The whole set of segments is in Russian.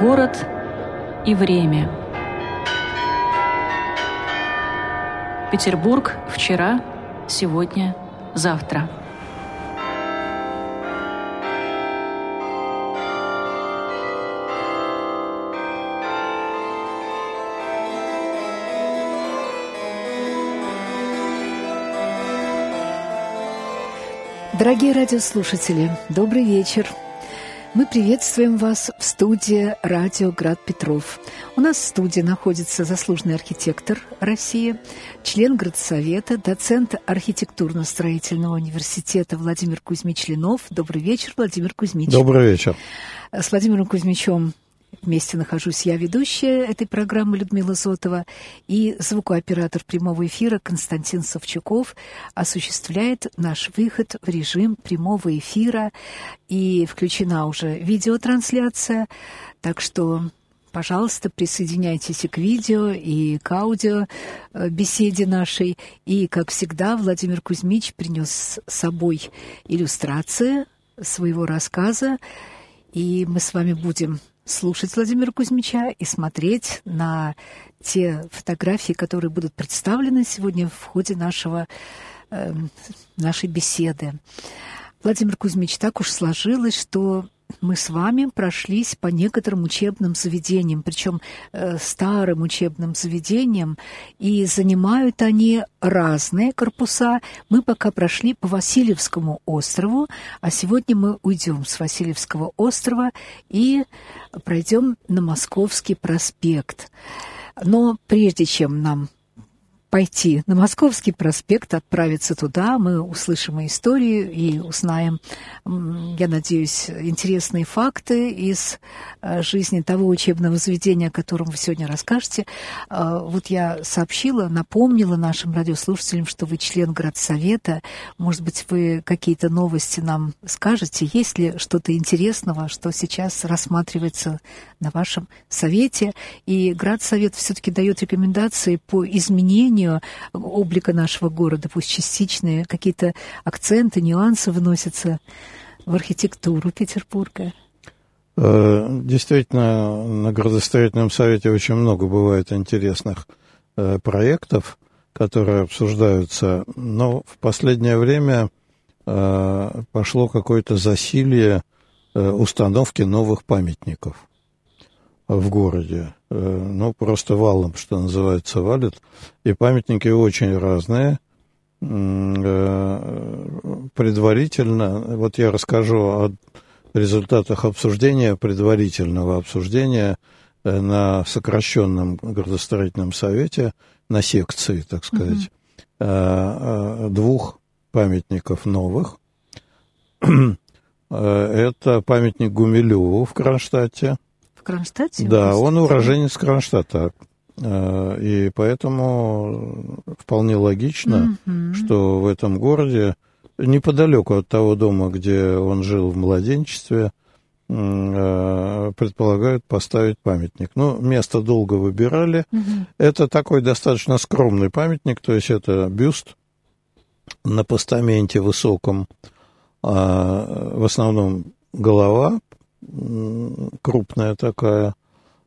Город и время. Петербург вчера, сегодня, завтра. Дорогие радиослушатели, добрый вечер. Мы приветствуем вас в студии «Радио Град Петров». У нас в студии находится заслуженный архитектор России, член Градсовета, доцент архитектурно-строительного университета Владимир Кузьмич Ленов. Добрый вечер, Владимир Кузьмич. Добрый вечер. С Владимиром Кузьмичем Вместе нахожусь я, ведущая этой программы Людмила Зотова, и звукооператор прямого эфира Константин Савчуков осуществляет наш выход в режим прямого эфира, и включена уже видеотрансляция, так что пожалуйста, присоединяйтесь и к видео, и к аудио э, беседе нашей. И, как всегда, Владимир Кузьмич принес с собой иллюстрации своего рассказа, и мы с вами будем слушать Владимира Кузьмича и смотреть на те фотографии, которые будут представлены сегодня в ходе нашего, э, нашей беседы. Владимир Кузьмич, так уж сложилось, что мы с вами прошлись по некоторым учебным заведениям, причем э, старым учебным заведениям, и занимают они разные корпуса. Мы пока прошли по Васильевскому острову, а сегодня мы уйдем с Васильевского острова и пройдем на Московский проспект. Но прежде чем нам пойти на Московский проспект, отправиться туда. Мы услышим историю и узнаем, я надеюсь, интересные факты из э, жизни того учебного заведения, о котором вы сегодня расскажете. Э, вот я сообщила, напомнила нашим радиослушателям, что вы член Градсовета. Может быть, вы какие-то новости нам скажете? Есть ли что-то интересного, что сейчас рассматривается на вашем совете? И Градсовет все-таки дает рекомендации по изменению изменению облика нашего города, пусть частичные, какие-то акценты, нюансы вносятся в архитектуру Петербурга? Э, действительно, на градостроительном совете очень много бывает интересных э, проектов, которые обсуждаются, но в последнее время э, пошло какое-то засилье установки новых памятников в городе. Э, ну, просто валом, что называется, валит. И памятники очень разные. Э, предварительно, вот я расскажу о результатах обсуждения, предварительного обсуждения э, на сокращенном градостроительном совете, на секции, так сказать, угу. двух памятников новых. Это памятник Гумилеву в Кронштадте, Кронштадте? Да, он уроженец Кронштадта. Э, и поэтому вполне логично, mm-hmm. что в этом городе, неподалеку от того дома, где он жил в младенчестве, э, предполагают поставить памятник. Ну, место долго выбирали. Mm-hmm. Это такой достаточно скромный памятник, то есть это бюст на постаменте высоком, а, в основном голова, крупная такая,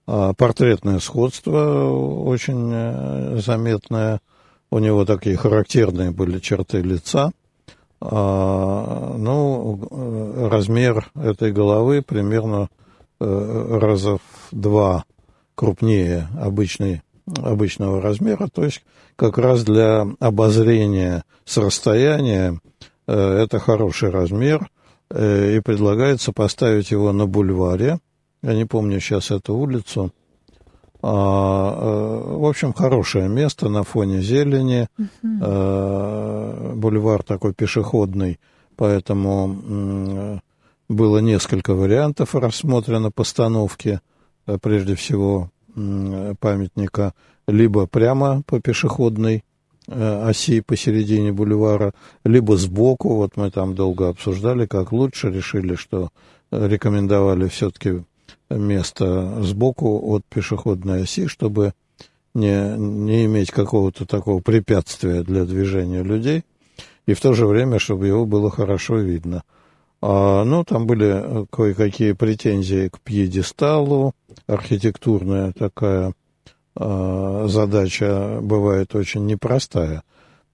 портретное сходство очень э, заметное. У него такие характерные были черты лица. А, ну, размер этой головы примерно э, раза в два крупнее обычной, обычного размера, то есть как раз для обозрения с расстояния э, это хороший размер. Э, и предлагается поставить его на бульваре. Я не помню сейчас эту улицу. А, э, в общем, хорошее место на фоне зелени. Uh-huh. Бульвар такой пешеходный, поэтому было несколько вариантов рассмотрено постановки, прежде всего, памятника, либо прямо по пешеходной оси посередине бульвара, либо сбоку. Вот мы там долго обсуждали, как лучше, решили, что рекомендовали все-таки место сбоку от пешеходной оси, чтобы не, не иметь какого-то такого препятствия для движения людей, и в то же время, чтобы его было хорошо видно. А, ну, там были кое-какие претензии к пьедесталу, архитектурная такая задача бывает очень непростая.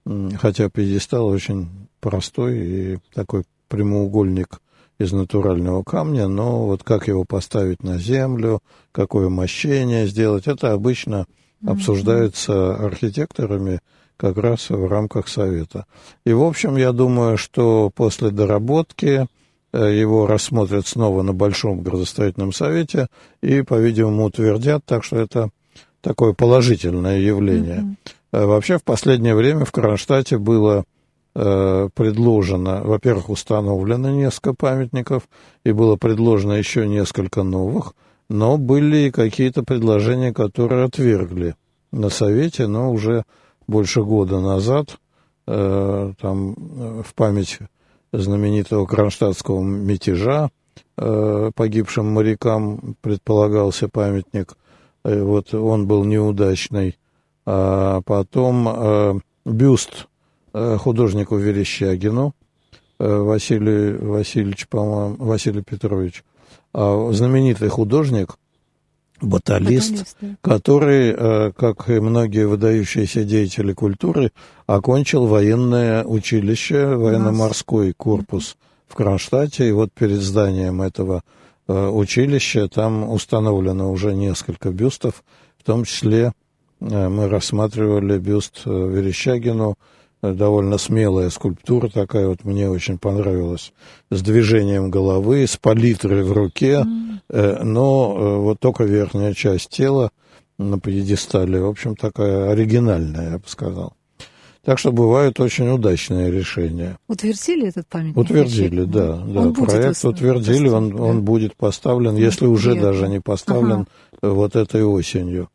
Хотя пьедестал очень простой и такой прямоугольник из натурального камня, но вот как его поставить на землю, какое мощение сделать, это обычно обсуждается архитекторами как раз в рамках совета. И, в общем, я думаю, что после доработки э, его рассмотрят снова на Большом градостроительном совете и, по-видимому, утвердят, так что это такое положительное явление. Mm-hmm. Вообще, в последнее время в Кронштадте было э, предложено, во-первых, установлено несколько памятников, и было предложено еще несколько новых, но были и какие-то предложения, которые отвергли на Совете, но уже больше года назад, э, там э, в память знаменитого кронштадтского мятежа э, погибшим морякам предполагался памятник. Э, вот он был неудачный. А потом э, бюст э, художнику Верещагину, Василий Васильевич, по-моему, Василий Петрович, э, знаменитый художник, баталист, да. который, как и многие выдающиеся деятели культуры, окончил военное училище, военно-морской корпус в Кронштадте. И вот перед зданием этого училища там установлено уже несколько бюстов, в том числе э, мы рассматривали бюст Верещагину, довольно смелая скульптура такая, вот мне очень понравилась, с движением головы, с палитрой в руке, mm. но э, вот только верхняя часть тела на пьедестале, в общем, такая оригинальная, я бы сказал. Так что бывают очень удачные решения. Утвердили этот памятник? Утвердили, да. да. Он Проект утвердили, он, да. он будет поставлен, если уже Приятно. даже не поставлен, ага. вот этой осенью.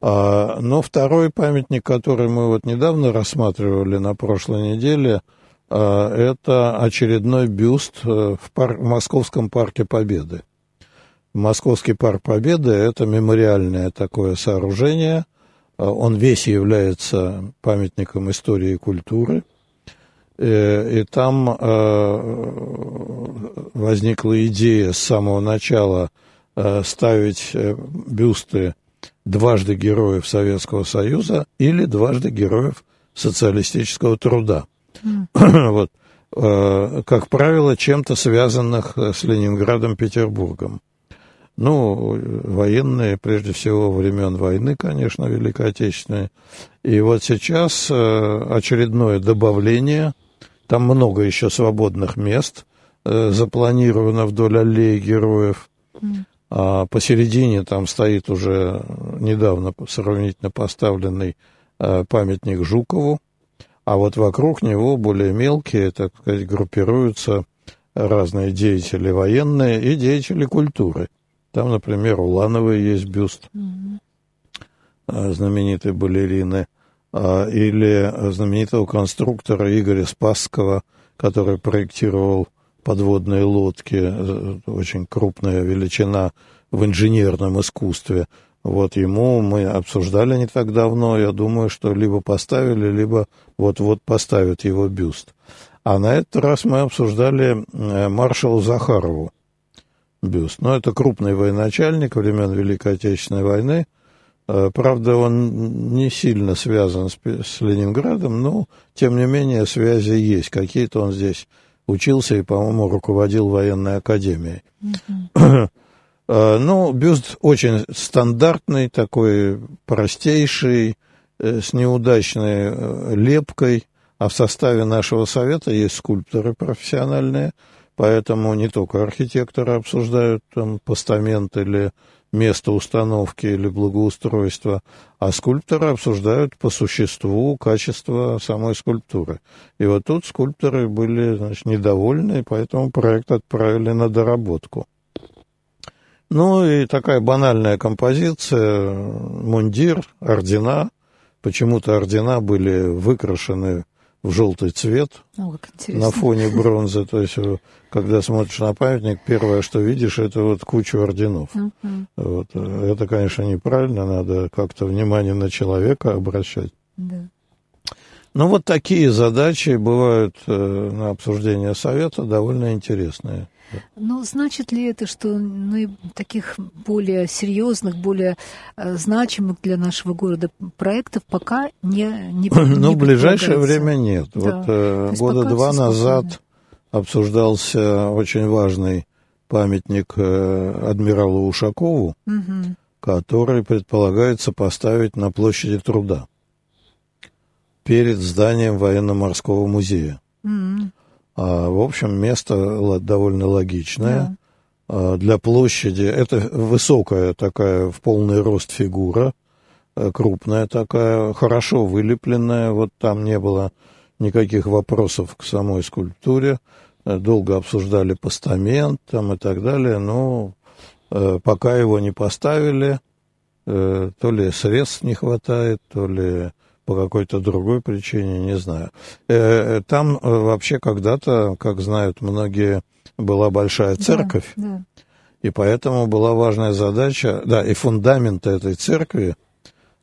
А, но второй памятник, который мы вот недавно рассматривали на прошлой неделе, а, это очередной бюст э, в, пар... в Московском парке Победы. Московский парк Победы – это мемориальное такое сооружение. А, он весь является памятником истории и культуры. Э, и там э, возникла идея с самого начала ставить бюсты дважды героев Советского Союза или дважды героев социалистического труда. Mm. вот. Э, как правило, чем-то связанных с Ленинградом, Петербургом. Ну, военные, прежде всего, времен войны, конечно, Великой Отечественной. И вот сейчас э, очередное добавление. Там много еще свободных мест э, запланировано вдоль аллеи героев. А посередине там стоит уже недавно сравнительно поставленный э, памятник Жукову, а вот вокруг него более мелкие, так сказать, группируются разные деятели военные и деятели культуры. Там, например, у Лановой есть бюст mm-hmm. знаменитой балерины, а, или знаменитого конструктора Игоря Спасского, который проектировал подводные лодки, э, очень крупная величина в инженерном искусстве. Вот ему мы обсуждали не так давно, я думаю, что либо поставили, либо вот-вот поставят его бюст. А на этот раз мы обсуждали э, маршалу Захарову бюст. Но это крупный военачальник времен Великой Отечественной войны. Э, правда, он не сильно связан с, с Ленинградом, но, тем не менее, связи есть. Какие-то он здесь учился и, по-моему, руководил военной академией. Mm-hmm. Ну, бюст очень стандартный, такой простейший, э, с неудачной лепкой, а в составе нашего совета есть скульпторы профессиональные, поэтому не только архитекторы обсуждают там постамент или место установки или благоустройства, а скульпторы обсуждают по существу качество самой скульптуры. И вот тут скульпторы были значит, недовольны, поэтому проект отправили на доработку. Ну и такая банальная композиция, мундир, ордена. Почему-то ордена были выкрашены в желтый цвет О, на фоне бронзы. То есть, э, когда смотришь на памятник, первое, что видишь, это вот кучу орденов. Uh-huh. Вот. Э, это, конечно, неправильно, надо как-то внимание на человека обращать. Да. Ну, вот такие задачи бывают э, на обсуждение совета довольно интересные. Ну, значит ли это, что ну, таких более серьезных, более э, значимых для нашего города проектов пока не не Ну, в ближайшее время нет. Да. Вот э, года два назад обсуждался очень важный памятник э, адмиралу Ушакову, угу. который предполагается поставить на площади труда перед зданием военно-морского музея. Mm-hmm. А, в общем, место довольно логичное. Yeah. А, для площади это высокая такая в полный рост фигура, э, крупная такая, хорошо вылепленная. Вот там не было никаких вопросов к самой скульптуре. Э, долго обсуждали постамент там и так далее, но э, пока его не поставили, то ли средств не хватает, то ли по какой-то другой причине, не знаю. Э, э, там э, вообще когда-то, как знают многие, была большая церковь, да, да. и поэтому была важная задача, да, и фундамент этой церкви,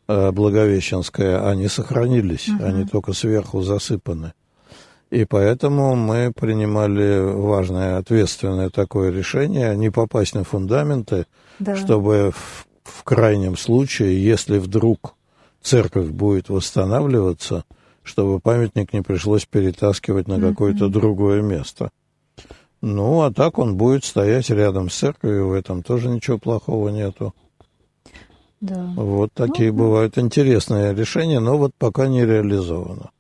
Благовещенская, они сохранились, угу. они только сверху засыпаны. И поэтому мы принимали важное, ответственное такое решение не попасть на фундаменты, да. чтобы в, в крайнем случае, если вдруг церковь будет восстанавливаться, чтобы памятник не пришлось перетаскивать на какое-то mm-hmm. другое место. Ну, а так он будет стоять рядом с церковью, в этом тоже ничего плохого нету. Да. Вот такие ну, бывают интересные решения, но вот пока не реализовано.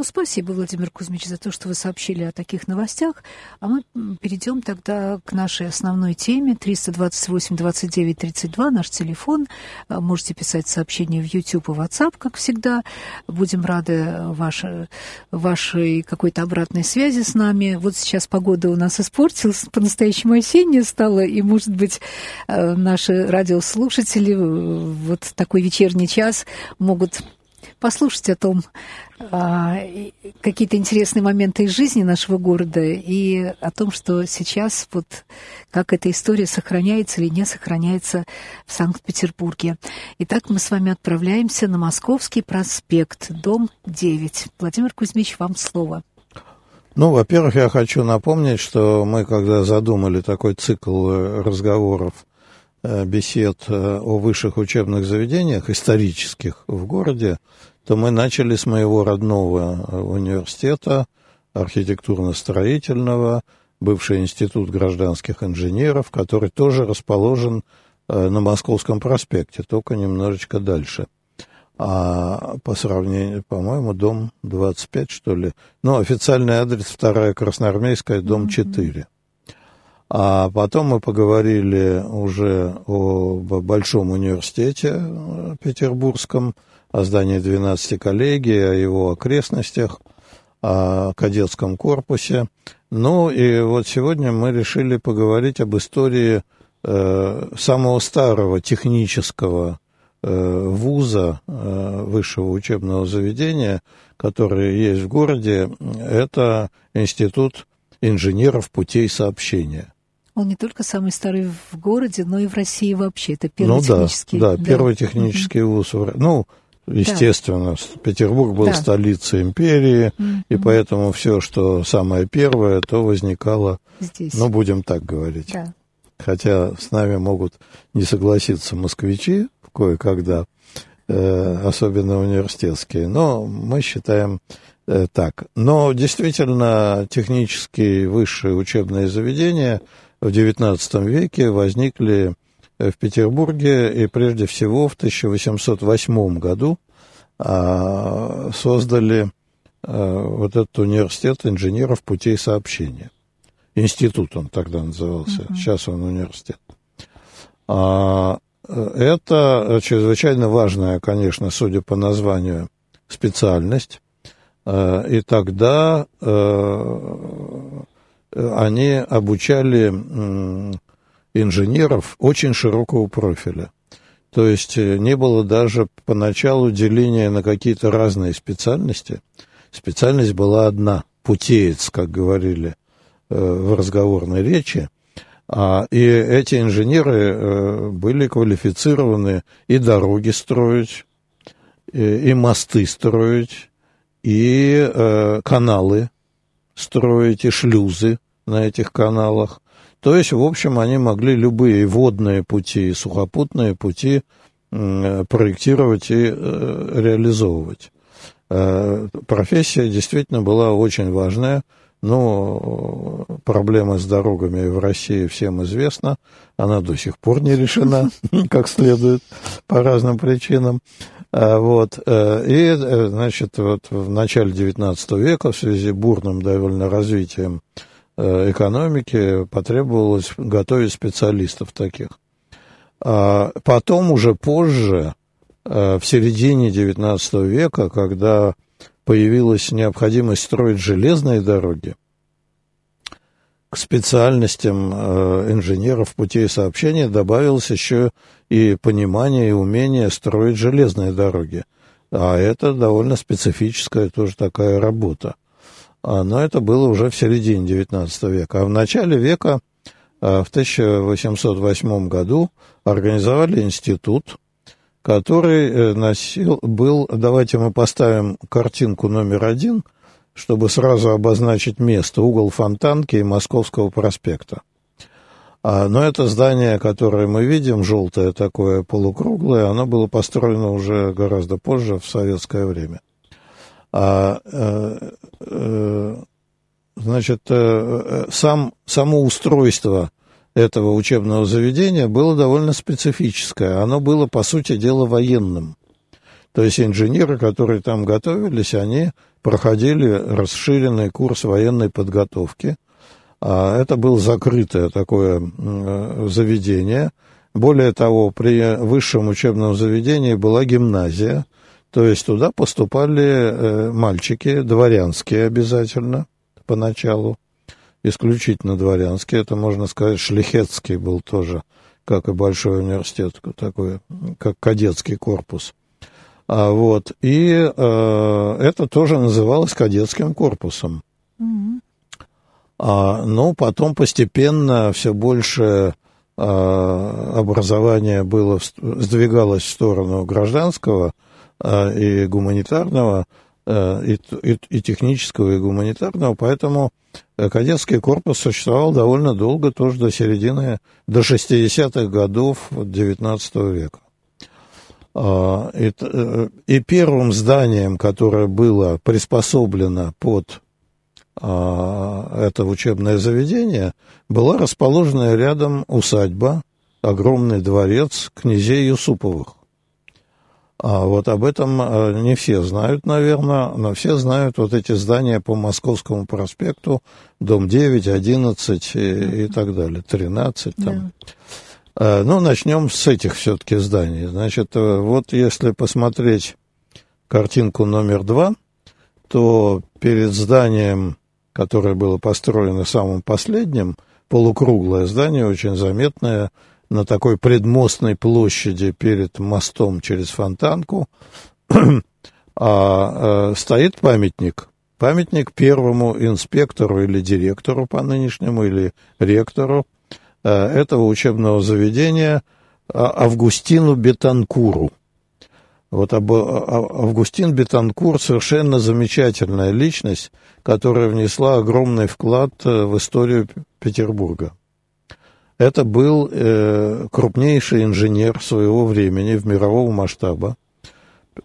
Ну, спасибо, Владимир Кузьмич, за то, что вы сообщили о таких новостях. А мы перейдем тогда к нашей основной теме. 328-29-32, наш телефон. А, можете писать сообщения в YouTube и WhatsApp, как всегда. Будем рады вашей, вашей какой-то обратной связи с нами. Вот сейчас погода у нас испортилась, по-настоящему осенняя стала, и, может быть, а, наши радиослушатели вот такой вечерний час могут послушать о том, а, какие-то интересные моменты из жизни нашего города и о том, что сейчас вот как эта история сохраняется или не сохраняется в Санкт-Петербурге. Итак, мы с вами отправляемся на Московский проспект, дом 9. Владимир Кузьмич, вам слово. Ну, во-первых, я хочу напомнить, что мы, когда задумали такой цикл э, разговоров, э, бесед э, о высших учебных заведениях исторических в городе, то мы начали с моего родного э, университета, архитектурно-строительного, бывший институт гражданских инженеров, который тоже расположен э, на Московском проспекте, только немножечко дальше. А по сравнению, по-моему, дом 25, что ли. Ну, официальный адрес вторая Красноармейская, дом 4. А потом мы поговорили уже о большом университете э, петербургском, о здании 12 коллегии, о его окрестностях, о кадетском корпусе. Ну и вот сегодня мы решили поговорить об истории э, самого старого технического э, вуза, э, высшего учебного заведения, который есть в городе. Это Институт инженеров путей сообщения. Он не только самый старый в городе, но и в России вообще. Это первый ну, технический... Да, да, первый технический вуз. Ну, Естественно, да. Петербург был да. столицей империи, mm-hmm. и поэтому все, что самое первое, то возникало, Здесь. ну, будем так говорить. Да. Хотя с нами могут не согласиться москвичи кое-когда, э, особенно университетские, но мы считаем э, так. Но действительно, технические высшие учебные заведения в XIX веке возникли в Петербурге, и прежде всего в 1808 году а, создали а, вот этот университет инженеров путей сообщения. Институт он тогда назывался, uh-huh. сейчас он университет. А, это чрезвычайно важная, конечно, судя по названию, специальность. И тогда они обучали инженеров очень широкого профиля. То есть э, не было даже поначалу деления на какие-то разные специальности. Специальность была одна, путеец, как говорили э, в разговорной речи. А, и эти инженеры э, были квалифицированы и дороги строить, и, мосты строить, и каналы строить, и шлюзы на этих каналах. То есть, в общем, они могли любые водные пути и сухопутные пути э, проектировать и э, реализовывать. Э, профессия действительно была очень важная, но проблема с дорогами в России всем известна. Она до сих пор не решена, как следует, по разным причинам. А, вот. И, значит, вот в начале XIX века в связи с бурным довольно развитием экономики потребовалось готовить специалистов таких. А потом уже позже, в середине XIX века, когда появилась необходимость строить железные дороги, к специальностям э, инженеров путей сообщения добавилось еще и понимание и умение строить железные дороги. А это довольно специфическая тоже такая работа. А, но это было уже в середине XIX века. А в начале века, э, в 1808 году, организовали институт который э, носил, был, давайте мы поставим картинку номер один, чтобы сразу обозначить место, угол Фонтанки и Московского проспекта. А, но это здание, которое мы видим, желтое такое, полукруглое, оно было построено уже гораздо позже, в советское время. А, э, э, значит, э, сам, само устройство этого учебного заведения было довольно специфическое. Оно было, по сути дела, военным. То есть инженеры, которые там готовились, они проходили расширенный курс военной подготовки. А это было закрытое такое заведение. Более того, при высшем учебном заведении была гимназия, то есть туда поступали э, мальчики, дворянские обязательно поначалу, исключительно дворянский. Это, можно сказать, шлихетский был тоже, как и большой университет, такой, как кадетский корпус. А, вот. И э, это тоже называлось кадетским корпусом. Mm-hmm. А, ну, потом постепенно все больше э, образование было, сдвигалось в сторону гражданского э, и гуманитарного, Э, и, и, и технического, и гуманитарного, поэтому кадетский корпус существовал довольно долго, тоже до середины, до 60-х годов XIX века. А, и, э, и первым зданием, которое было приспособлено под а, это учебное заведение, была расположенная рядом усадьба, огромный дворец князей Юсуповых. А вот об этом э, не все знают, наверное, но все знают вот эти здания по Московскому проспекту, дом 9, 11 и, и так далее, 13 там. Да. Э, ну, начнем с этих все-таки зданий. Значит, э, вот если посмотреть картинку номер два, то перед зданием, которое было построено самым последним, полукруглое здание, очень заметное, на такой предмостной площади перед мостом через Фонтанку, а, э, стоит памятник. Памятник первому инспектору или директору по нынешнему, или ректору э, этого учебного заведения а, Августину Бетанкуру. Вот а, Августин Бетанкур совершенно замечательная личность, которая внесла огромный вклад э, в историю Петербурга. Это был э, крупнейший инженер своего времени в мирового масштаба,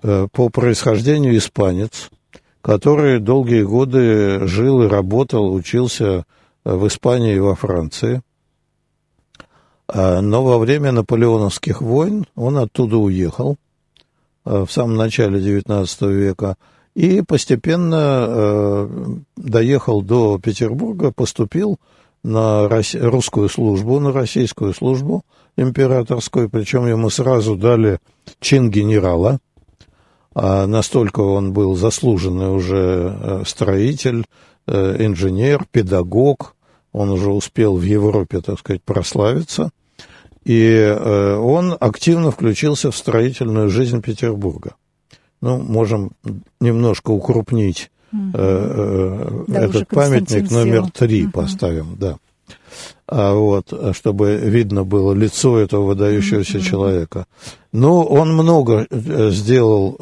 э, по происхождению испанец, который долгие годы жил и работал, учился в Испании и во Франции. А, но во время наполеоновских войн он оттуда уехал э, в самом начале XIX века и постепенно э, доехал до Петербурга, поступил на русскую службу, на российскую службу императорскую, причем ему сразу дали чин генерала. А настолько он был заслуженный уже э, строитель, э, инженер, педагог. Он уже успел в Европе, так сказать, прославиться. И э, он активно включился в строительную жизнь Петербурга. Ну, можем немножко укрупнить угу. да, этот памятник номер три угу. поставим, да. А, вот, чтобы видно было лицо этого выдающегося человека. Но он много сделал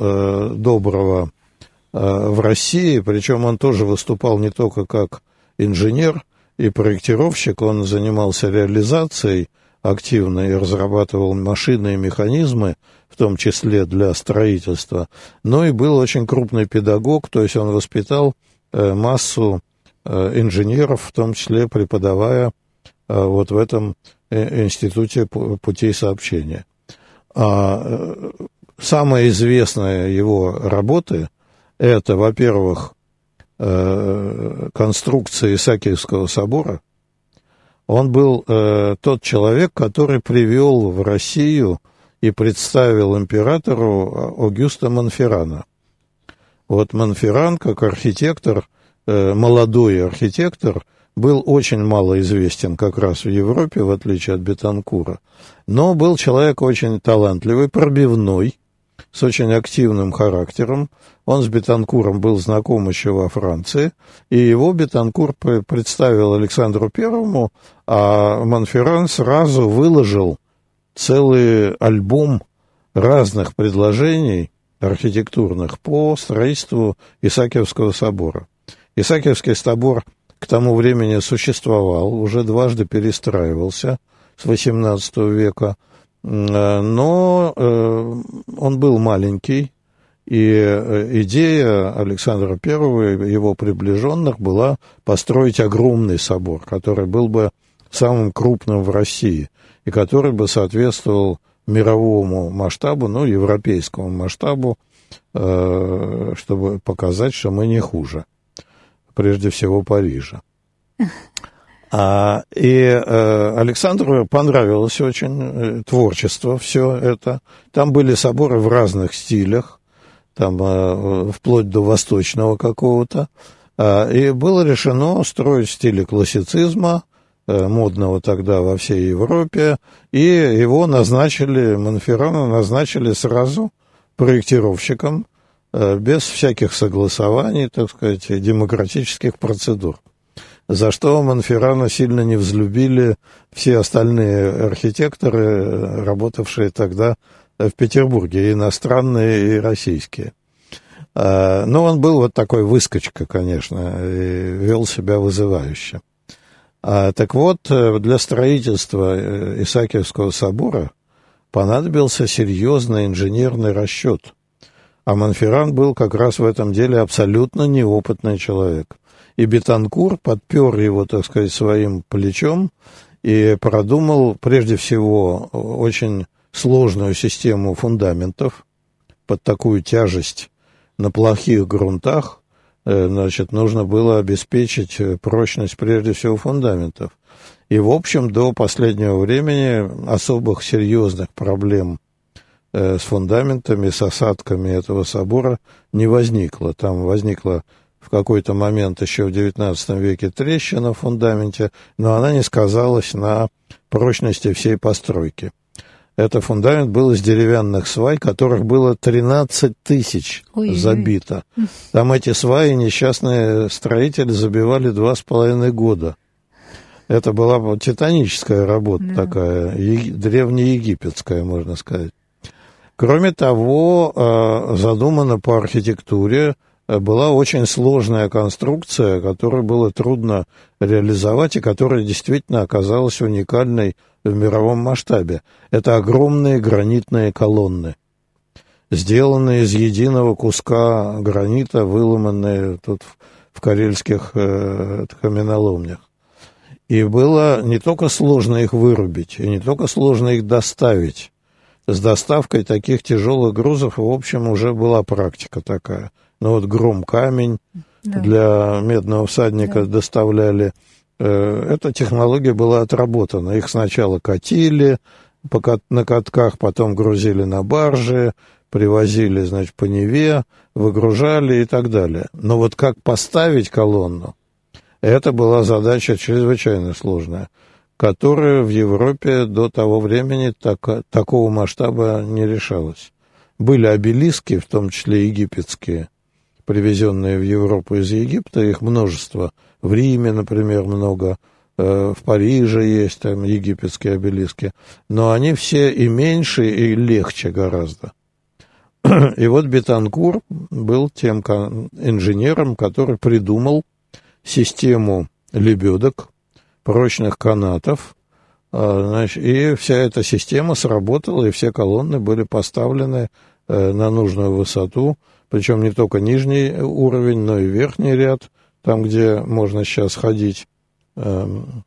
доброго в России, причем он тоже выступал не только как инженер и проектировщик, он занимался реализацией активно и разрабатывал машины и механизмы, в том числе для строительства, но и был очень крупный педагог, то есть он воспитал э, массу э, инженеров, в том числе преподавая э, вот в этом институте путей сообщения. А самая известная его работы – это, во-первых, конструкция Исаакиевского собора – он был э, тот человек, который привел в Россию и представил императору Аугуста Монферрана. Вот Монферран, как архитектор, э, молодой архитектор, был очень мало известен как раз в Европе, в отличие от Бетанкура. Но был человек очень талантливый, пробивной, с очень активным характером. Он с Бетанкуром был знаком еще во Франции, и его Бетанкур представил Александру Первому, а Монферран сразу выложил целый альбом разных предложений архитектурных по строительству Исаакиевского собора. Исаакиевский собор к тому времени существовал, уже дважды перестраивался с XVIII века – Э, но э, он был маленький, и э, идея Александра I и его приближенных была построить огромный собор, который был бы самым крупным в России, и который бы соответствовал мировому масштабу, ну, европейскому масштабу, чтобы показать, что мы не хуже, прежде всего Парижа. А, и э, Александру понравилось очень э, творчество, все это. Там были соборы в разных стилях, там э, вплоть до восточного какого-то. А, и было решено строить в стиле классицизма, модного тогда во всей Европе, и его назначили, Монферрана назначили сразу проектировщиком, без всяких согласований, так сказать, демократических процедур за что Монферрана сильно не взлюбили все остальные архитекторы, работавшие тогда в Петербурге, иностранные, и российские. Но он был вот такой выскочка, конечно, и вел себя вызывающе. А, так вот, для строительства э, Исаакиевского собора понадобился серьезный инженерный расчет. А Монферран был как раз в этом деле абсолютно неопытный человек и Бетанкур подпер его, так сказать, своим плечом и продумал прежде всего очень сложную систему фундаментов под такую тяжесть на плохих грунтах, э, значит, нужно было обеспечить прочность прежде всего фундаментов. И, в общем, до последнего времени особых серьезных проблем э, с фундаментами, с осадками этого собора не возникло. Там возникла в какой-то момент еще в XIX веке трещина в фундаменте, но она не сказалась на прочности всей постройки. Это фундамент был из деревянных свай, которых было 13 тысяч забито. Там эти сваи несчастные строители забивали два с половиной года. Это была титаническая работа да. такая, е- древнеегипетская, можно сказать. Кроме того, э, задумано по архитектуре была очень сложная конструкция, которую было трудно реализовать и которая действительно оказалась уникальной в мировом масштабе. Это огромные гранитные колонны, сделанные из единого куска гранита, выломанные тут в карельских э, каменоломнях. И было не только сложно их вырубить, и не только сложно их доставить. С доставкой таких тяжелых грузов, в общем, уже была практика такая – ну вот гром камень да. для медного всадника да. доставляли. Э, эта технология была отработана. Их сначала катили на катках, потом грузили на баржи, привозили, значит, по Неве, выгружали и так далее. Но вот как поставить колонну, это была задача чрезвычайно сложная, которая в Европе до того времени так, такого масштаба не решалась. Были обелиски, в том числе египетские, привезенные в Европу из Египта, их множество. В Риме, например, много, э, в Париже есть там египетские обелиски, но они все и меньше, и легче гораздо. И вот Бетанкур был тем инженером, который придумал систему лебедок, прочных канатов, а, значит, и вся эта система сработала, и все колонны были поставлены э, на нужную высоту, причем не только нижний уровень, но и верхний ряд, там, где можно сейчас ходить эм,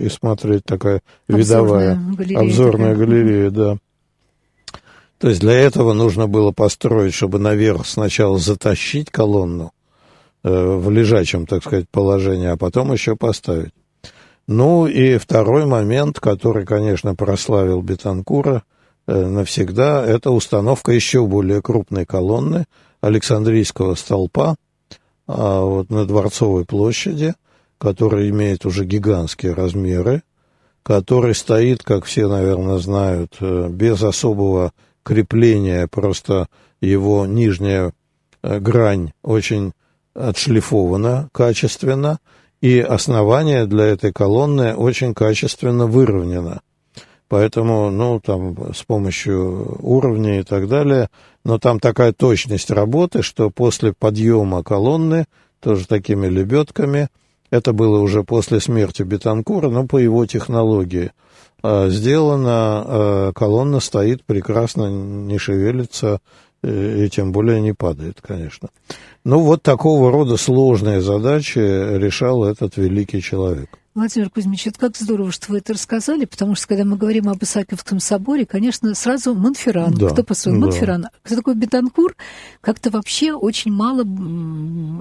и смотреть такая видовая галерея, обзорная такая. галерея, да. То есть для этого нужно было построить, чтобы наверх сначала затащить колонну э, в лежачем, так сказать, положении, а потом еще поставить. Ну и второй момент, который, конечно, прославил Бетанкура э, навсегда, это установка еще более крупной колонны Александрийского столпа а, вот на Дворцовой площади, который имеет уже гигантские размеры, который стоит, как все, наверное, знают, э, без особого крепления, просто его нижняя э, грань очень отшлифована качественно, и основание для этой колонны очень качественно выровнено. Поэтому, ну, там, с помощью уровней и так далее, но там такая точность работы, что после подъема колонны, тоже такими лебедками, это было уже после смерти Бетанкура, но по его технологии – а, сделано, а, колонна стоит прекрасно, не шевелится, э, и тем более не падает, конечно. Ну, вот такого рода сложные задачи решал этот великий человек. Владимир Кузьмич, это как здорово, что вы это рассказали, потому что, когда мы говорим об Исаакиевском соборе, конечно, сразу Монферран. Да, Кто построил? Да. Монферран. Кто такой Бетанкур? Как-то вообще очень мало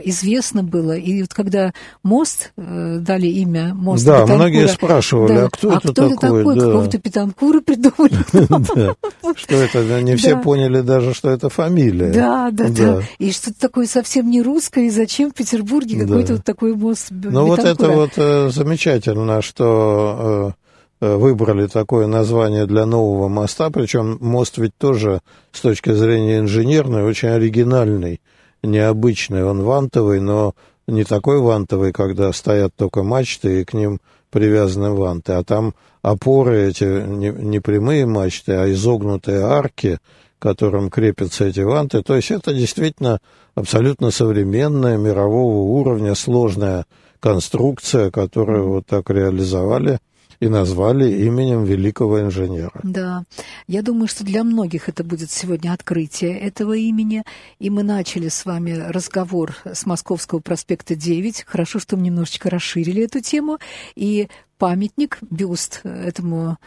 известно было. И вот когда мост, э, дали имя мост Да, Бетанкура, многие спрашивали, да, а кто а это кто такой? такой? Да. Какого-то Бетанкура придумали. Что это? Не все поняли даже, что это фамилия. Да, да, да. И что-то такое совсем не русское, и зачем в Петербурге какой-то вот такой мост Ну, вот это вот э, замечательно замечательно, что э, э, выбрали такое название для нового моста, причем мост ведь тоже с точки зрения инженерной очень оригинальный, необычный, он вантовый, но не такой вантовый, когда стоят только мачты и к ним привязаны ванты, а там опоры эти не, прямые мачты, а изогнутые арки, которым крепятся эти ванты. То есть это действительно абсолютно современная, мирового уровня, сложная конструкция, которую вот так реализовали и назвали именем великого инженера. Да, я думаю, что для многих это будет сегодня открытие этого имени. И мы начали с вами разговор с Московского проспекта 9. Хорошо, что мы немножечко расширили эту тему. И памятник, бюст этому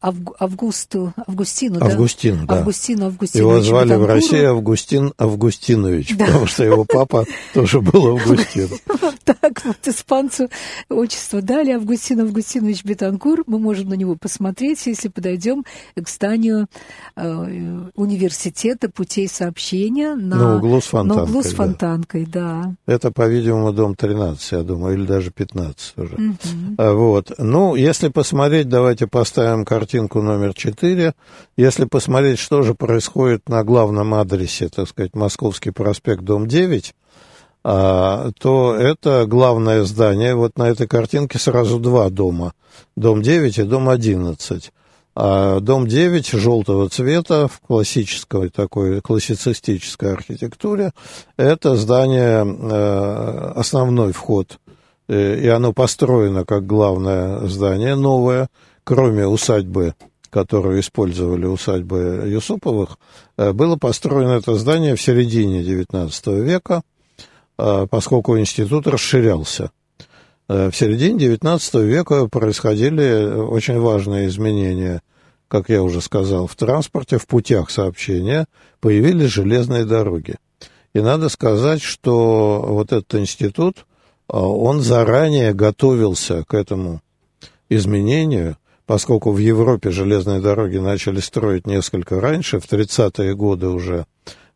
Августу, Августину, да? Августину, да. Августину Августиновичу Его звали в России Августин Августинович, да. потому что его папа тоже был Августин. Так вот, испанцу отчество дали, Августин Августинович Бетанкур. Мы можем на него посмотреть, если подойдем к зданию э, университета путей сообщения на, на углу с фонтанкой. На углу с фонтанкой, да. да. Это, по-видимому, дом 13, я думаю, или даже 15 уже. Угу. Вот. Ну, если посмотреть, давайте поставим ставим картинку номер 4. Если посмотреть, что же происходит на главном адресе, так сказать, Московский проспект, дом 9, а, то это главное здание. Вот на этой картинке сразу два дома. Дом 9 и дом 11. А дом 9 желтого цвета в классической такой классицистической архитектуре это здание, э, основной вход, э, и оно построено как главное здание новое, кроме усадьбы, которую использовали усадьбы Юсуповых, э, было построено это здание в середине XIX века, э, поскольку институт расширялся. Э, в середине XIX века происходили очень важные изменения, как я уже сказал, в транспорте, в путях сообщения, появились железные дороги. И надо сказать, что вот этот институт, он заранее готовился к этому изменению, поскольку в Европе железные дороги начали строить несколько раньше, в 30-е годы уже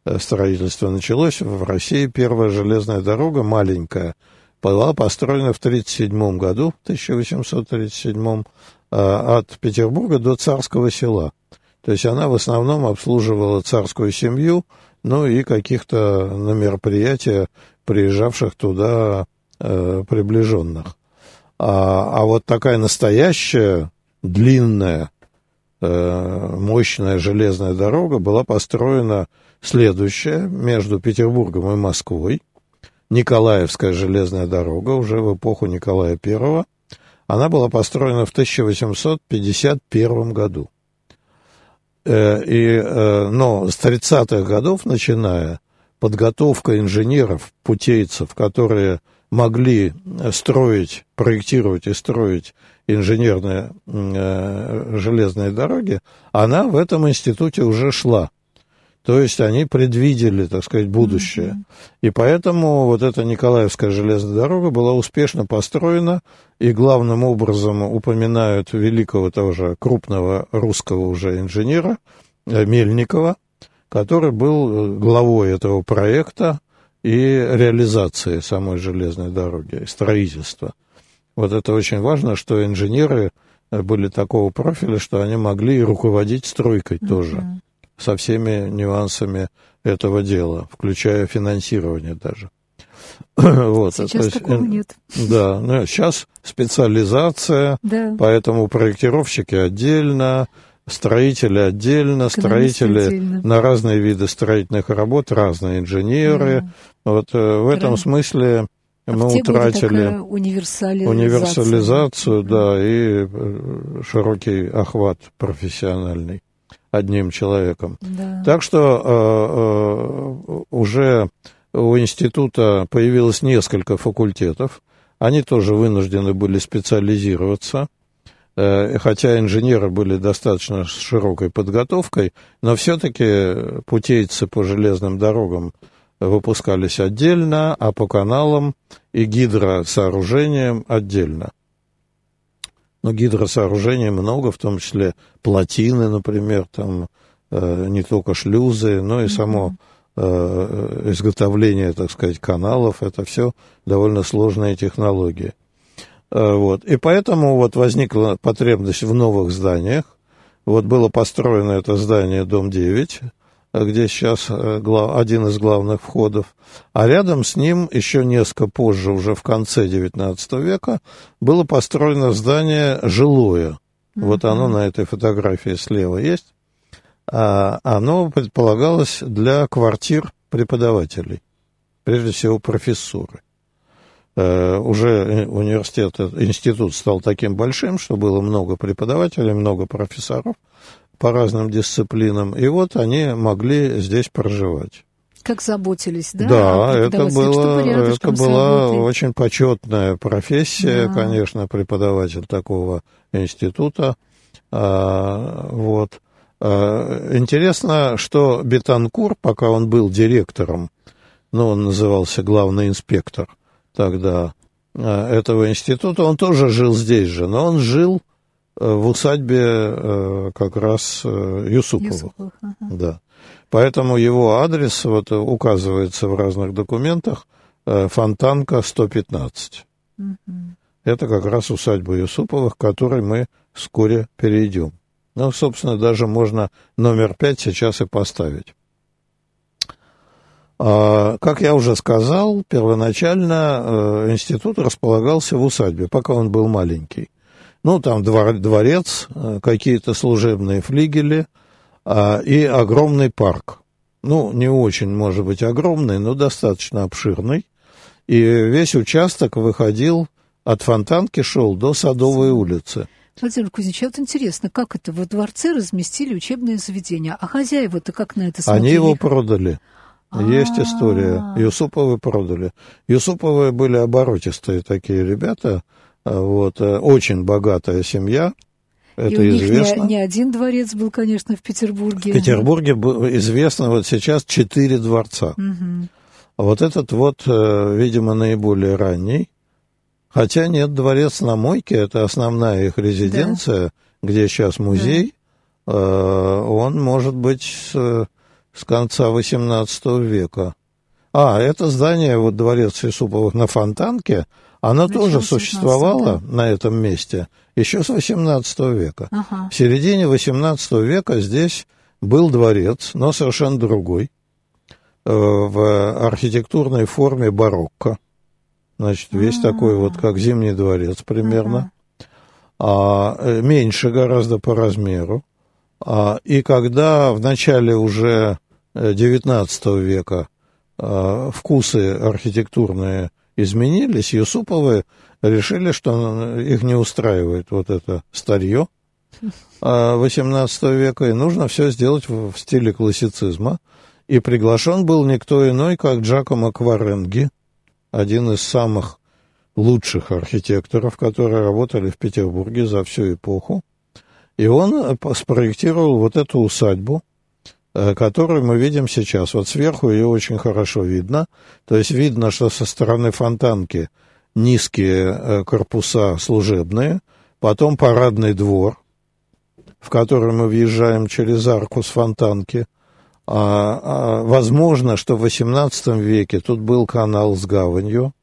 э, строительство началось, в России первая железная дорога, маленькая, была построена в 1937 году, в 1837 э, от Петербурга до Царского села. То есть она в основном обслуживала царскую семью, ну и каких-то на мероприятия приезжавших туда э, приближенных. А, а вот такая настоящая длинная э, мощная железная дорога была построена следующая между Петербургом и Москвой. Николаевская железная дорога уже в эпоху Николая I. Она была построена в 1851 году. Э, и, э, но с 30-х годов начиная подготовка инженеров, путейцев, которые могли строить, проектировать и строить инженерные э, железные дороги, она в этом институте уже шла. То есть они предвидели, так сказать, будущее. Mm-hmm. И поэтому вот эта Николаевская железная дорога была успешно построена, и главным образом упоминают великого тоже крупного русского уже инженера э, Мельникова, который был э, главой этого проекта и реализации самой железной дороги, строительства. Вот это очень важно, что инженеры э, были такого профиля, что они могли руководить стройкой тоже, со всеми нюансами этого дела, включая финансирование даже. вот, сейчас есть, такого нет. Да, ну, сейчас специализация, да. поэтому проектировщики отдельно, строители отдельно, строители отдельно. на разные виды строительных работ, разные инженеры. Да. Вот э, в этом да. смысле а мы утратили универсализацию, да, и э, широкий охват профессиональный одним человеком. Да. Так что э, э, уже у института появилось несколько факультетов. Они тоже вынуждены были специализироваться. Э, хотя инженеры были достаточно широкой подготовкой, но все-таки путейцы по железным дорогам выпускались отдельно, а по каналам и гидросооружениям отдельно. Но гидросооружений много, в том числе плотины, например, там э, не только шлюзы, но и само э, изготовление, так сказать, каналов. Это все довольно сложные технологии. Э, вот. И поэтому вот возникла потребность в новых зданиях. Вот было построено это здание, дом 9, где сейчас э, один из главных входов. А рядом с ним, еще несколько позже, уже в конце XIX века, было построено здание жилое. Mm-hmm. Вот оно на этой фотографии слева есть. А оно предполагалось для квартир преподавателей, прежде всего профессуры. Э, уже университет, институт стал таким большим, что было много преподавателей, много профессоров по разным дисциплинам, и вот они могли здесь проживать. Как заботились, да? Да, это, было, это была очень почетная профессия, да. конечно, преподаватель такого института. А, вот. А, интересно, что Бетанкур, пока он был директором, ну, он назывался главный инспектор, тогда э, этого института. Он тоже жил здесь же, но он жил в усадьбе э, как раз Юсуповых. Юсупов, ага. Да. Поэтому его адрес вот указывается в разных документах Фонтанка 115. Угу. Это как раз усадьба Юсуповых, к которой мы вскоре перейдем. Ну, собственно, даже можно номер пять сейчас и поставить. А, как я уже сказал, первоначально э, институт располагался в усадьбе, пока он был маленький. Ну, там дворец, э, какие-то служебные флигели а, и огромный парк. Ну, не очень, может быть, огромный, но достаточно обширный. И весь участок выходил от Фонтанки шел до Садовой улицы. Владимир Кузьмич, вот интересно, как это во дворце разместили учебное заведение, а хозяева-то как на это смотрели? Они его продали. Есть история. Юсуповы продали. Юсуповы были оборотистые такие ребята. А, вот, э, очень богатая семья. Это и у известно. них не, не один дворец был, конечно, в Петербурге. В Петербурге известно вот сейчас четыре дворца. Угу. А вот этот вот, э, видимо, наиболее ранний. Хотя нет, дворец на Мойке, это основная их резиденция, да. где сейчас музей. Да. Э, он может быть с конца XVIII века. А, это здание, вот дворец Юсуповых на Фонтанке, оно Начал тоже существовало да. на этом месте еще с XVIII века. Ага. В середине XVIII века здесь был дворец, но совершенно другой, э, в архитектурной форме барокко. Значит, весь А-а-а. такой вот, как Зимний дворец примерно. А, э, меньше гораздо по размеру. А, и когда в начале уже XIX века вкусы архитектурные изменились, Юсуповы решили, что их не устраивает вот это старье XVIII века, и нужно все сделать в стиле классицизма. И приглашен был никто иной, как Джакомо Кваренги, один из самых лучших архитекторов, которые работали в Петербурге за всю эпоху. И он спроектировал вот эту усадьбу, э, которую мы видим сейчас. Вот сверху ее очень хорошо видно. То есть видно, что со стороны фонтанки низкие э, корпуса служебные, потом парадный двор, в который мы въезжаем через арку с фонтанки – а, а, возможно, что в XVIII веке тут был канал с гаванью,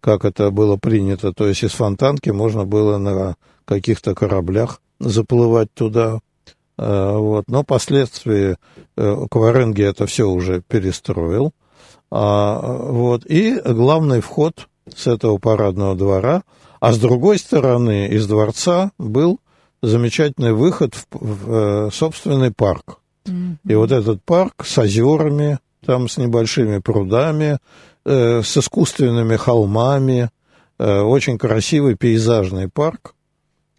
как это было принято, то есть из Фонтанки можно было на каких-то кораблях заплывать туда. А, вот. Но впоследствии э, Кваренги это все уже перестроил. А, вот. И главный вход с этого парадного двора, а с другой стороны из дворца был замечательный выход в, в э, собственный парк. И вот этот парк с озерами, там с небольшими прудами, э, с искусственными холмами, э, очень красивый пейзажный парк.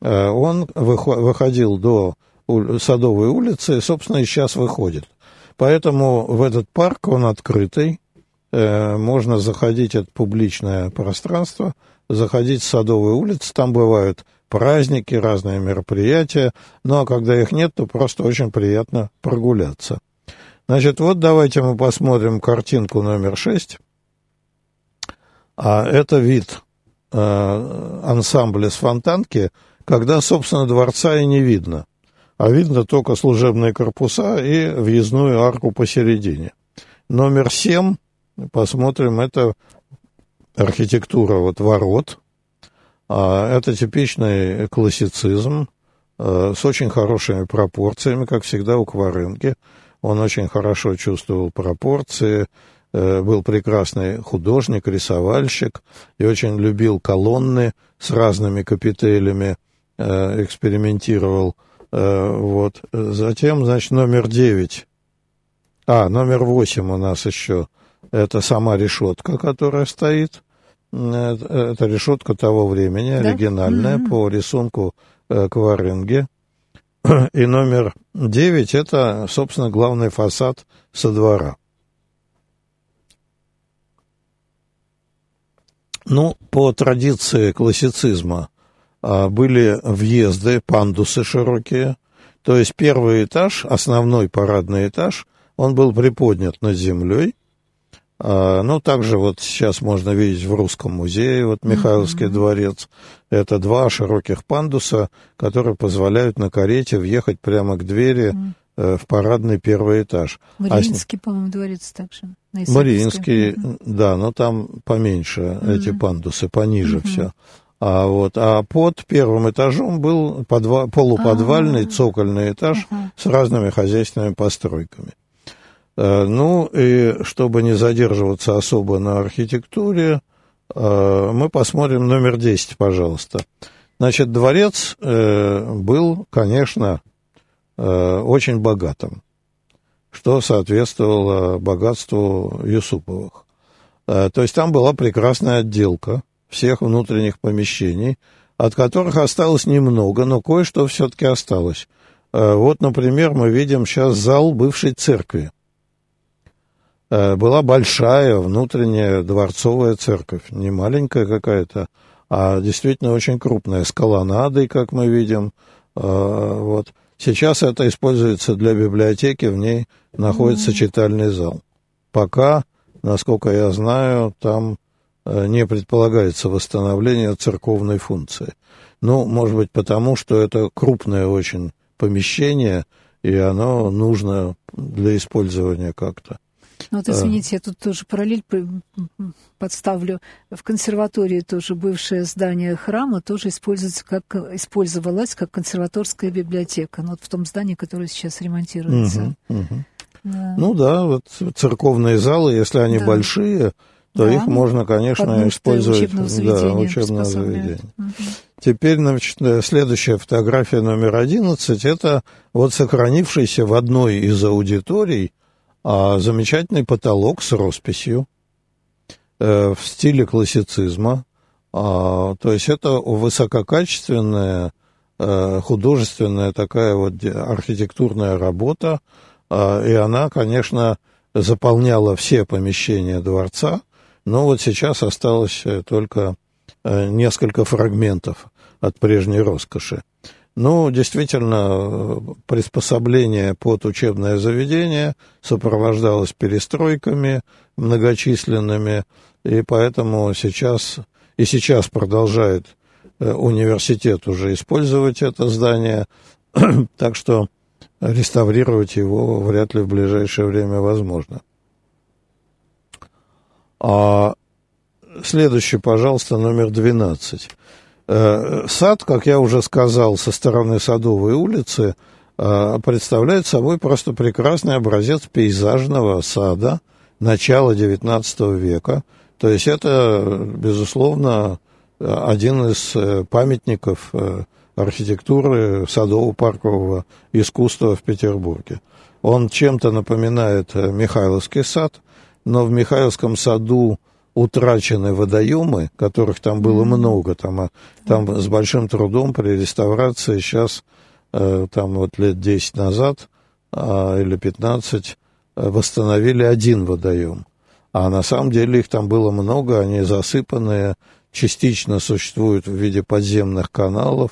Э, он выходил до Садовой улицы собственно, и сейчас выходит. Поэтому в этот парк он открытый, э, можно заходить, это публичное пространство, заходить с Садовой улицы, там бывают праздники, разные мероприятия. Ну а когда их нет, то просто очень приятно прогуляться. Значит, вот давайте мы посмотрим картинку номер шесть. А это вид э, ансамбля с фонтанки, когда, собственно, дворца и не видно. А видно только служебные корпуса и въездную арку посередине. Номер семь, посмотрим, это архитектура вот ворот – а, это типичный классицизм э, с очень хорошими пропорциями, как всегда у Кваренки. Он очень хорошо чувствовал пропорции, э, был прекрасный художник, рисовальщик и очень любил колонны с разными капителями, э, экспериментировал. Вот. Затем, значит, номер девять. А, номер восемь у нас еще. Это сама решетка, которая стоит. Это решетка того времени, да? оригинальная, mm-hmm. по рисунку э, Кваренге. И номер девять это, собственно, главный фасад со двора. Ну, по традиции классицизма были въезды, пандусы широкие. То есть первый этаж, основной парадный этаж, он был приподнят над землей, а, ну, также вот сейчас можно видеть в Русском музее, вот Михайловский mm-hmm. дворец. Это два широких пандуса, которые позволяют на карете въехать прямо к двери mm-hmm. в парадный первый этаж. А Мариинский, а, по-моему, дворец также. Мариинский, mm-hmm. да, но там поменьше mm-hmm. эти пандусы, пониже mm-hmm. все. А вот, а под первым этажом был подва- полуподвальный, А-а-а. цокольный этаж uh-huh. с разными хозяйственными постройками. Э, ну и чтобы не задерживаться особо на архитектуре, э, мы посмотрим номер 10, пожалуйста. Значит, дворец э, был, конечно, очень богатым, что соответствовало богатству Юсуповых. То есть там была прекрасная отделка всех внутренних помещений, от которых осталось немного, но кое-что все-таки осталось. Вот, например, мы видим сейчас зал бывшей церкви. Э, была большая внутренняя дворцовая церковь, не маленькая какая-то, а действительно очень крупная, с колоннадой, как мы видим. Э, вот. Сейчас это используется для библиотеки, в ней находится читальный зал. Пока, насколько я знаю, там э, не предполагается восстановление церковной функции. Ну, может быть, потому что это крупное очень помещение, и оно нужно для использования как-то. Ну вот, извините, я тут тоже параллель подставлю. В консерватории тоже бывшее здание храма тоже используется как, использовалось как консерваторская библиотека. Ну, вот в том здании, которое сейчас ремонтируется. Угу, угу. Да. Ну да, вот церковные залы, если они да. большие, то да. их можно, конечно, использовать учебного заведения. Да, учебного заведения. Угу. Теперь, значит, следующая фотография номер 11, это вот сохранившийся в одной из аудиторий а, замечательный потолок с росписью э, в стиле классицизма. А, то есть это высококачественная э, художественная такая вот архитектурная работа, а, и она, конечно, заполняла все помещения дворца, но вот сейчас осталось э, только э, несколько фрагментов от прежней роскоши. Ну, действительно, приспособление под учебное заведение сопровождалось перестройками многочисленными, и поэтому сейчас, и сейчас продолжает э, университет уже использовать это здание, так что реставрировать его вряд ли в ближайшее время возможно. А следующий, пожалуйста, номер 12. Э, сад, как я уже сказал, со стороны Садовой улицы э, представляет собой просто прекрасный образец пейзажного сада начала XIX века. То есть это, безусловно, один из э, памятников архитектуры садово-паркового искусства в Петербурге. Он чем-то напоминает Михайловский сад, но в Михайловском саду утрачены водоемы, которых там было много, там, а, там с большим трудом при реставрации сейчас, э, там вот лет 10 назад а, или 15, э, восстановили один водоем. А на самом деле их там было много, они засыпанные, частично существуют в виде подземных каналов.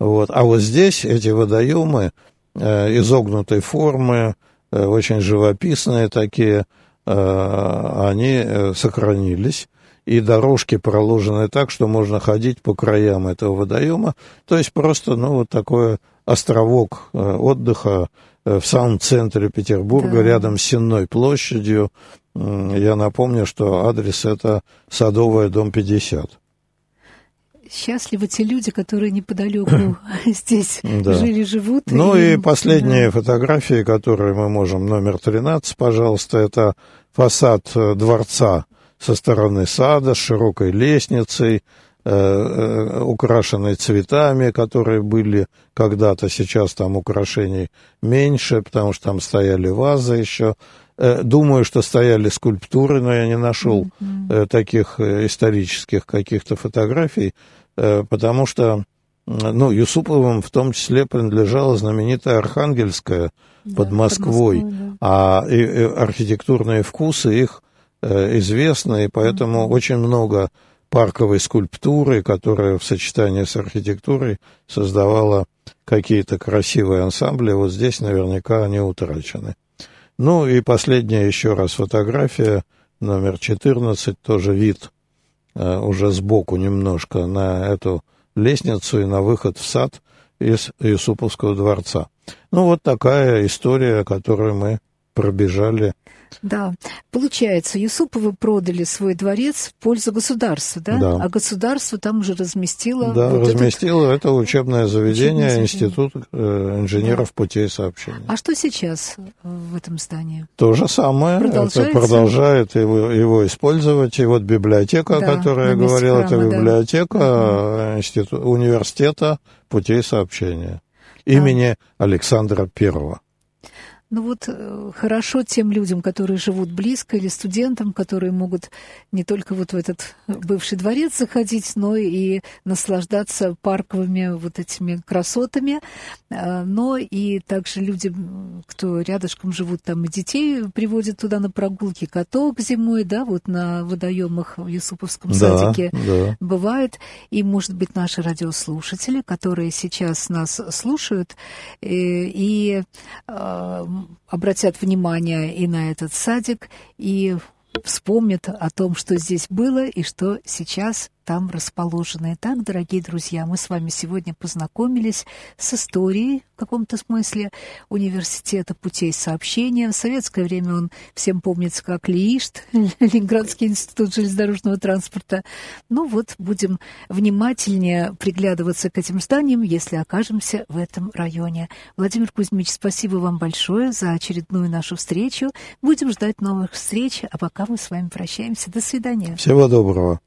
Вот. А вот здесь эти водоемы э, изогнутой формы, очень живописные такие, они э, сохранились, и дорожки проложены так, что можно ходить по краям этого водоема. То есть просто, ну, вот такой островок э, отдыха в самом центре Петербурга, да. рядом с Сенной площадью. Я напомню, что адрес это Садовая, дом 50 счастливы те люди, которые неподалеку здесь да. жили, живут. Ну и, и последние да. фотографии, которые мы можем, номер 13, пожалуйста, это фасад э, дворца со стороны сада с широкой лестницей, э, э, украшенной цветами, которые были когда-то, сейчас там украшений меньше, потому что там стояли вазы еще. Думаю, что стояли скульптуры, но я не нашел mm-hmm. таких исторических каких-то фотографий. Э, потому что ну, Юсуповым в том числе принадлежала знаменитая Архангельская да, под Москвой, под Москвой да. а и, и архитектурные вкусы их э, известны, и поэтому mm-hmm. очень много парковой скульптуры, которая в сочетании с архитектурой создавала какие-то красивые ансамбли. Вот здесь наверняка они утрачены. Ну и последняя еще раз фотография, номер 14, тоже вид уже сбоку немножко на эту лестницу и на выход в сад из Юсуповского дворца. Ну, вот такая история, которую мы пробежали да, получается, Юсуповы продали свой дворец в пользу государства, да? да. А государство там уже разместило... Да, вот разместило этот... это учебное заведение, учебное Институт э, инженеров да. путей сообщения. А что сейчас в этом здании? То же самое. Это продолжает его, его использовать. И вот библиотека, да, о которой я говорил, это библиотека да. институт, университета путей сообщения имени да. Александра Первого. Ну вот э, хорошо тем людям, которые живут близко, или студентам, которые могут не только вот в этот бывший дворец заходить, но и наслаждаться парковыми вот этими красотами, э, но и также людям, кто рядышком живут, там и детей приводят туда на прогулки, каток зимой, да, вот на водоемах в Юсуповском да, садике да. бывает. И, может быть, наши радиослушатели, которые сейчас нас слушают, э, и, и обратят внимание и на этот садик, и вспомнят о том, что здесь было и что сейчас там расположены. Итак, дорогие друзья, мы с вами сегодня познакомились с историей в каком-то смысле университета путей сообщения. В советское время он всем помнится как ЛИИШТ, Ленинградский институт железнодорожного транспорта. Ну вот, будем внимательнее приглядываться к этим зданиям, если окажемся в этом районе. Владимир Кузьмич, спасибо вам большое за очередную нашу встречу. Будем ждать новых встреч, а пока мы с вами прощаемся. До свидания. Всего доброго.